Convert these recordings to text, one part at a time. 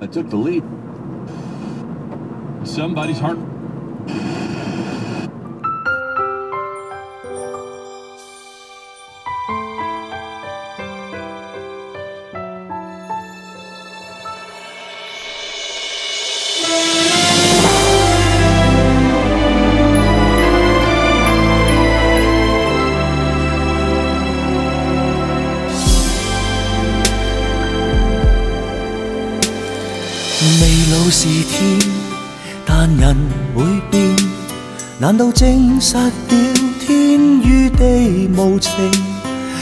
I took the lead. Somebody's heart. 失了天与地无情，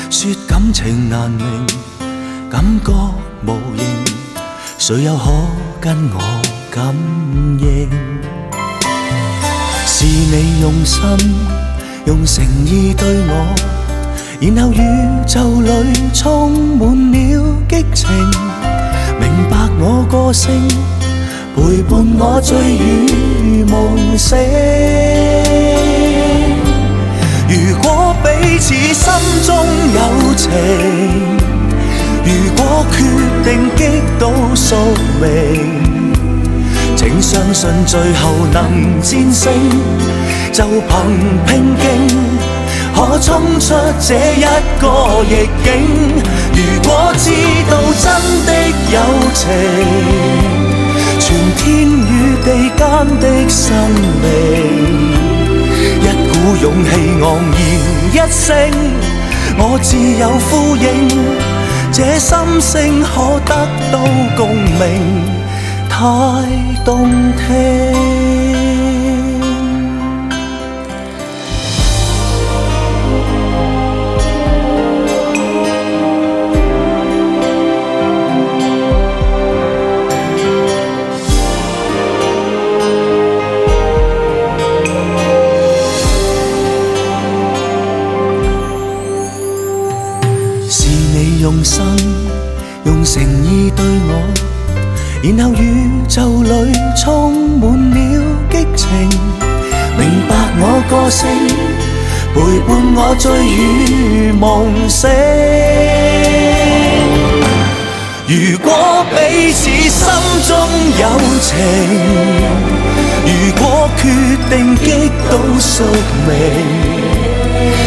说感情难明，感觉无形，谁又可跟我感应？是你用心用诚意对我，然后宇宙里充满了激情，明白我个性，陪伴我醉与梦醒。彼此心中有情，如果決定激倒宿命，請相信最後能戰勝，就憑拼勁，可冲出這一個逆境。如果知道真的友情，全天與地間的生命，一股勇氣昂然。一声，我自有呼应，这心声可得到共鸣，太动听。梦醒。如果彼此心中有情，如果决定激倒宿命，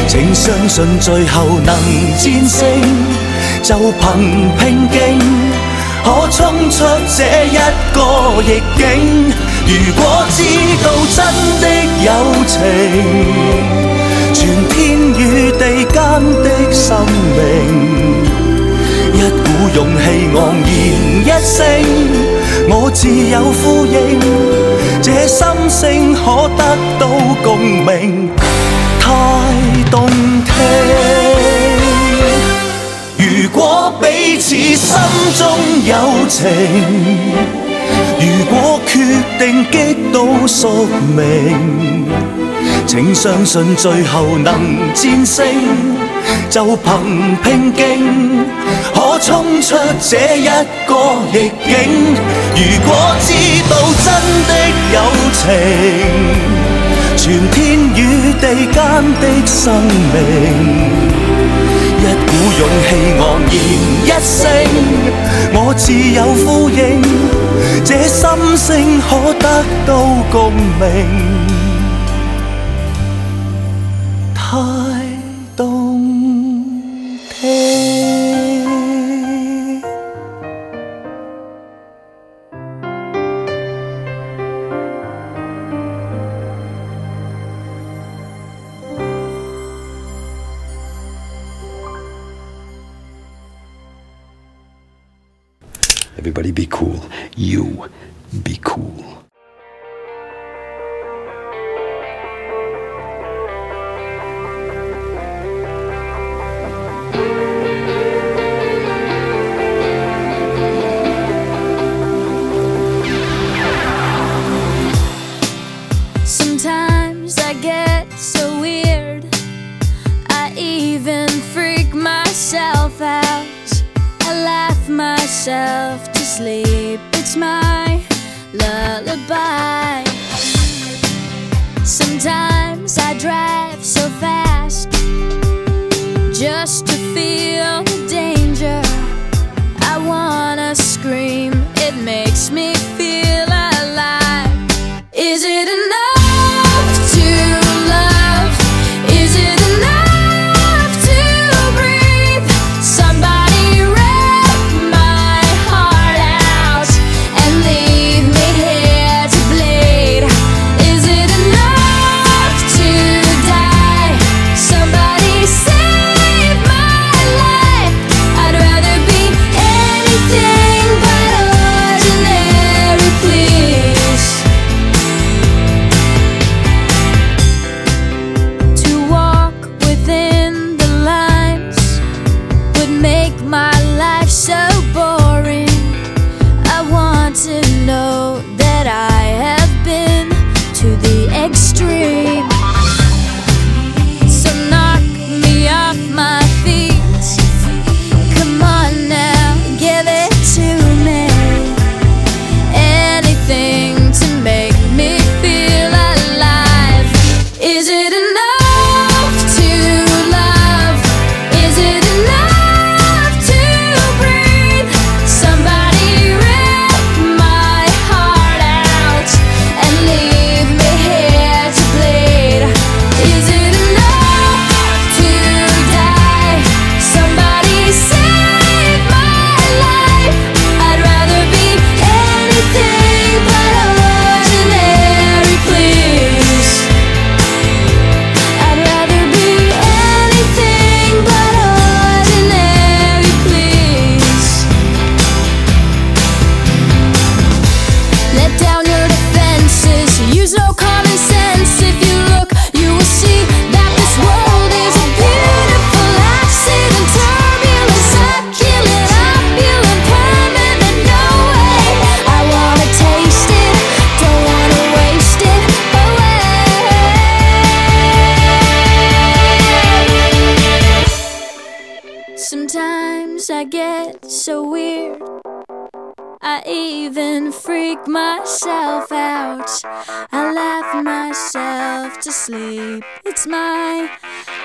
请相信最后能战胜，就凭拼劲，可冲出这一个逆境。如果知道真的有情。全天与地间的生命，一股勇气昂然一声，我自有呼应，这心声可得到共鸣，太动听。如果彼此心中有情，如果决定激到宿命。请相信，最后能战胜，就凭拼劲，可冲出这一个逆境。如果知道真的友情，全天与地间的生命，一股勇气昂然一声，我自有呼应，这心声可得到共鸣。myself to sleep. It's my lullaby. Sometimes I drive so fast just to feel the danger. I wanna scream, it makes me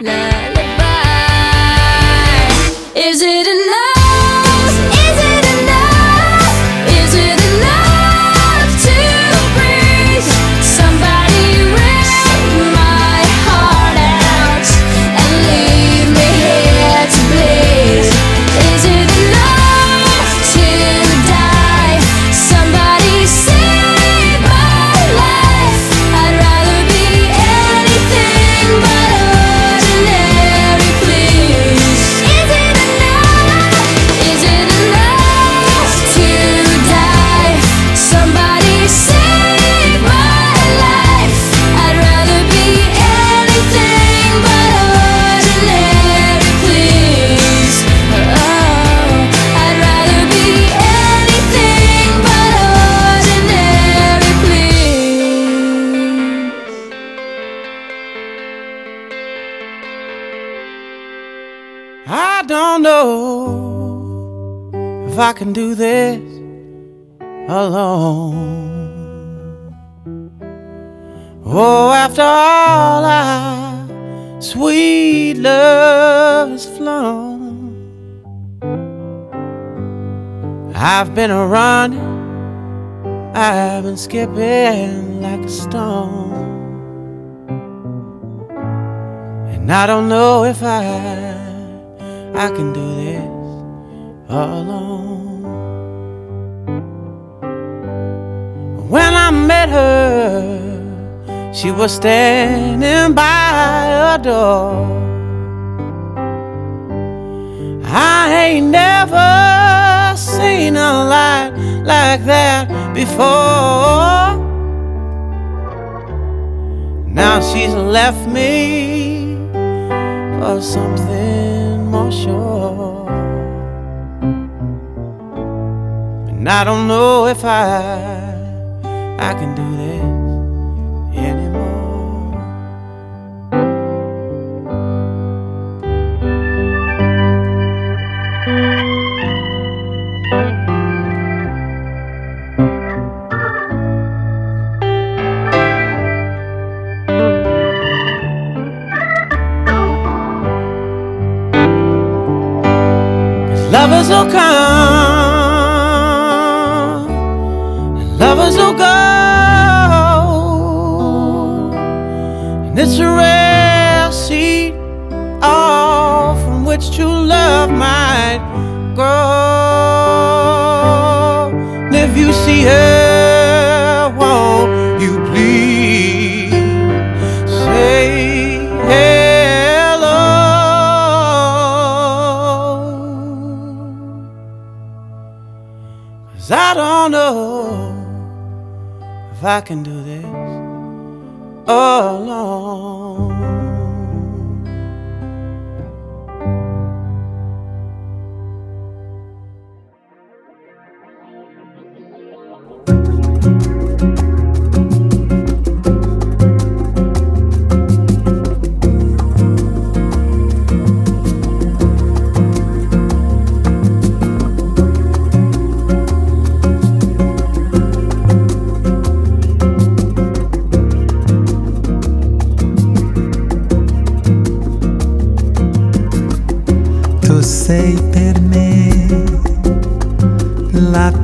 la do this alone. Oh, after all our sweet love flown, I've been a running, I've been skipping like a stone. And I don't know if I I can do this alone. When I met her, she was standing by a door. I ain't never seen a light like that before. Now she's left me for something more sure. And I don't know if I I can do this anymore. Cause lovers will come It's a rare seed, all oh, from which true love might grow. And if you see her, won't you please say hello? Cause I don't know if I can do this alone. Oh,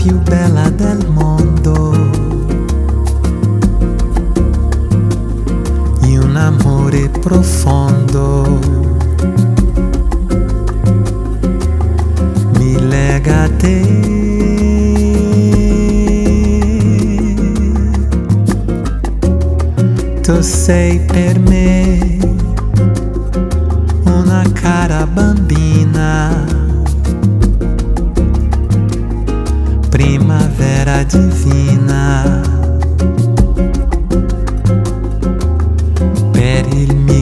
più bella del mondo. E un amore profondo. Mi lega a te. Tu sei per me una cara bambina primavera divina. Per il mio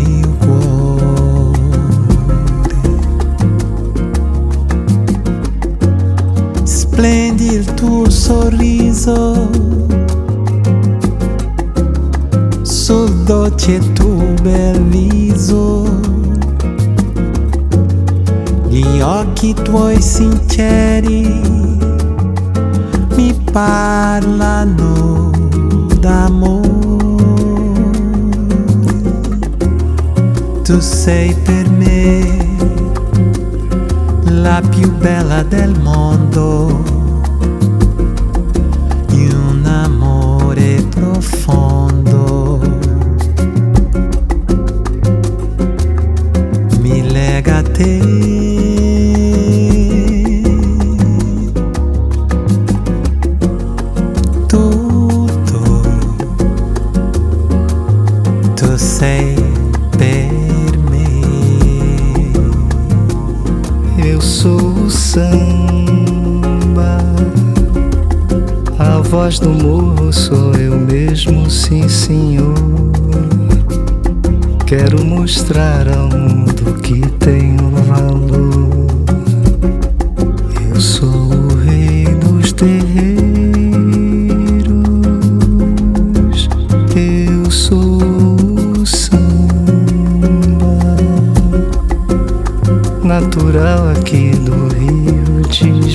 sorriso sul doce tuo bel viso gli occhi tuoi sinceri parlano d'amore. Tu sei per me la più bella del mondo.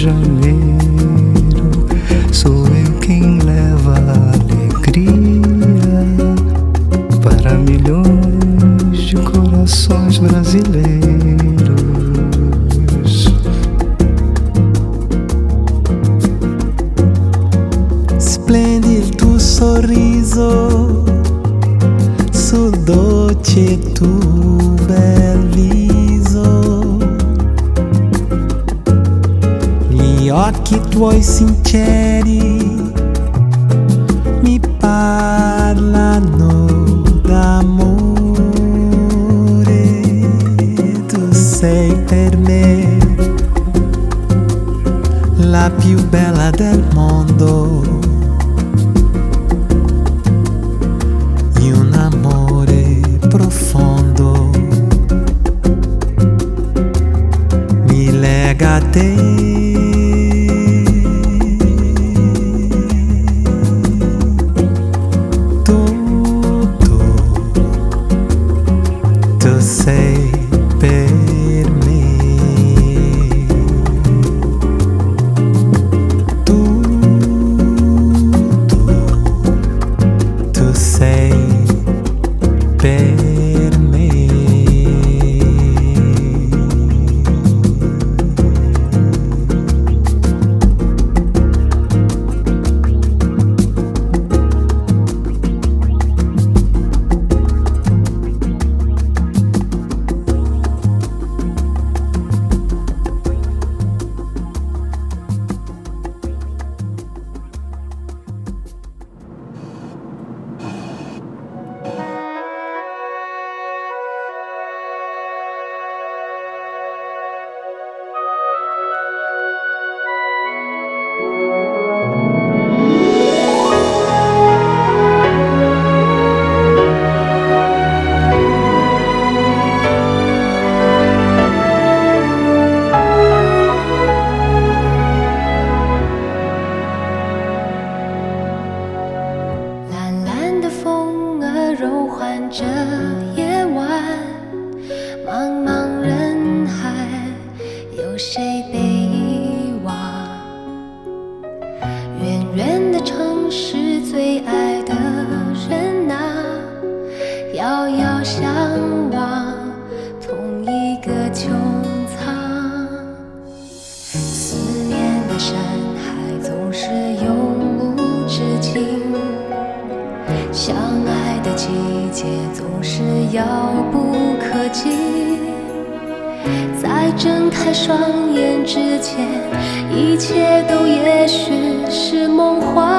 着你。sei per me la più bella del mondo. 双眼之间，一切都也许是梦幻。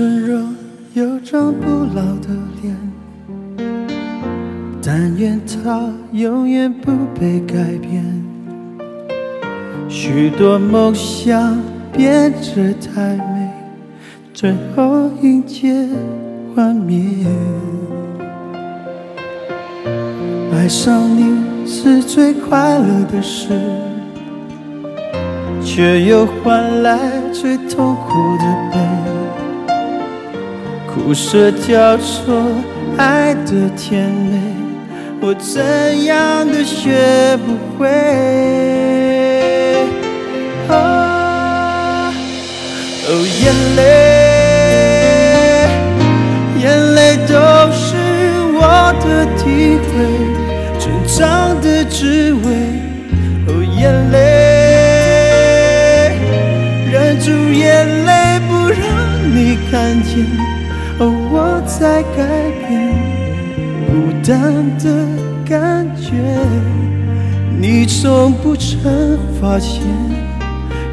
温柔有张不老的脸，但愿它永远不被改变。许多梦想编织太美，最后迎接幻灭。爱上你是最快乐的事，却又换来最痛苦的悲。苦涩交错，爱的甜美，我怎样都学不会？哦，哦，眼泪，眼泪都是我的体会，成长的滋味。在改变，孤单的感觉。你从不曾发现，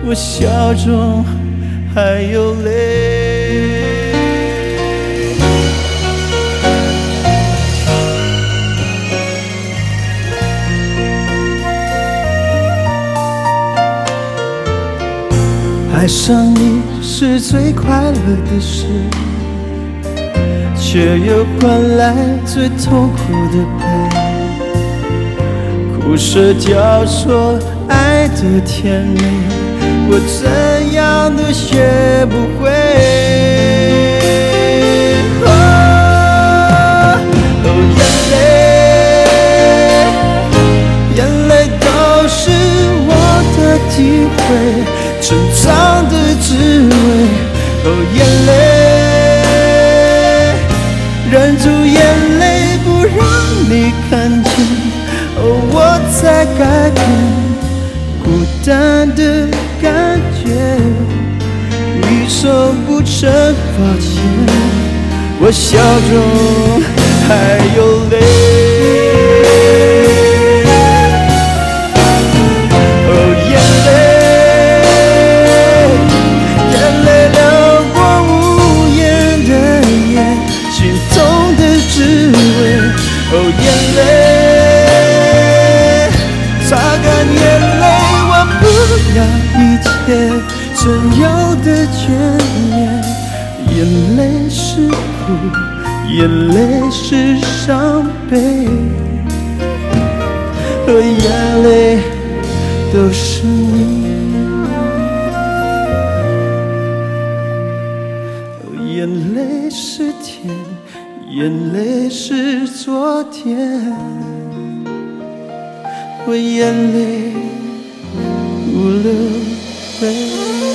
我笑中还有泪。爱上你是最快乐的事。却又换来最痛苦的悲，苦涩交错，爱的甜美，我怎样都学不会。我笑中还有泪。哦，眼泪，眼泪流过无言的眼，心痛的滋味。哦，眼泪，擦干眼泪，忘不要一切曾有的眷恋。眼泪是苦，眼泪是伤悲，而眼泪都是你。眼泪是甜，眼泪是昨天，我眼泪不流泪。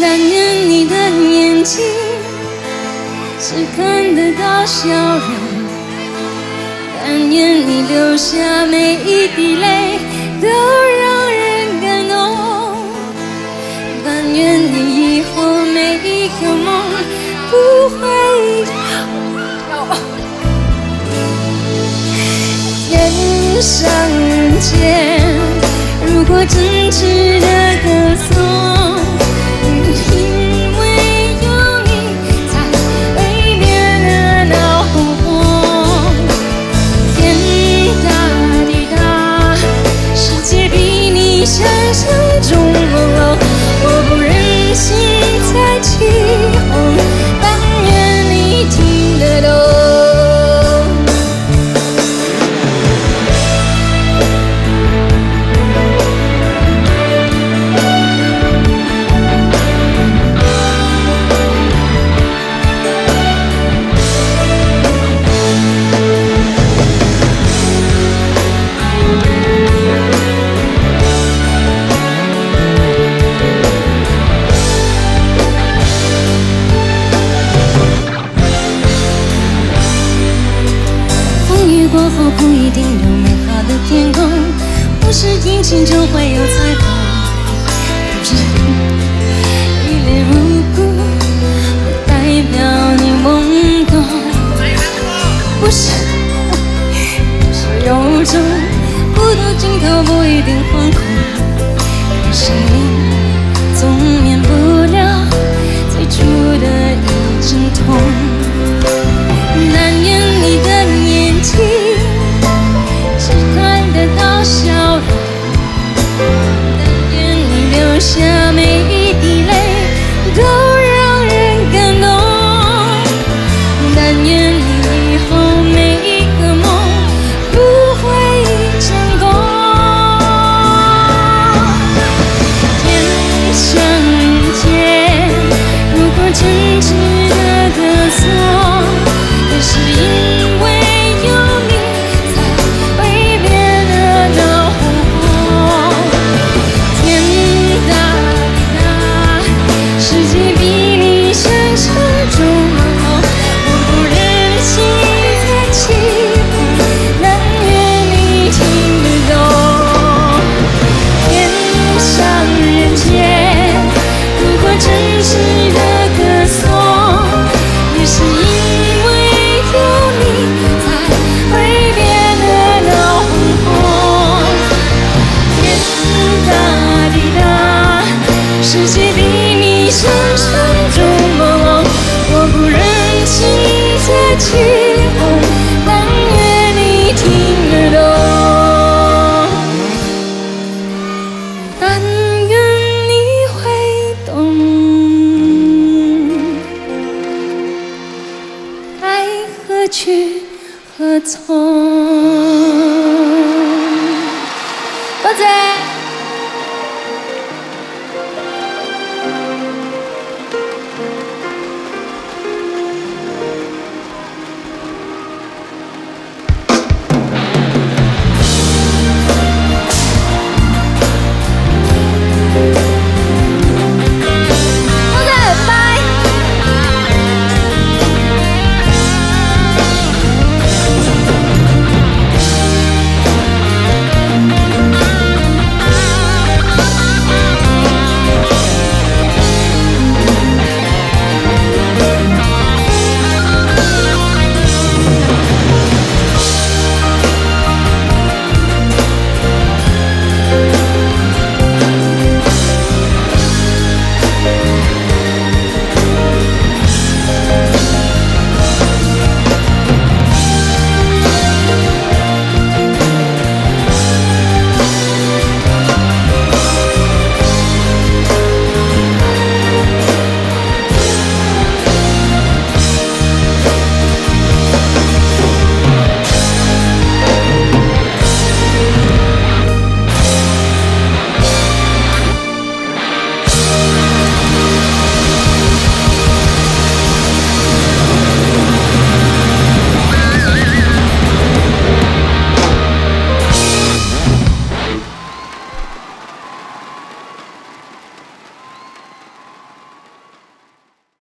但愿你的眼睛只看得到笑容，但愿你流下每一滴泪都让人感动，但愿你以后每一个梦不会天上人间。如果真定有美好的天空，不是阴晴就会有。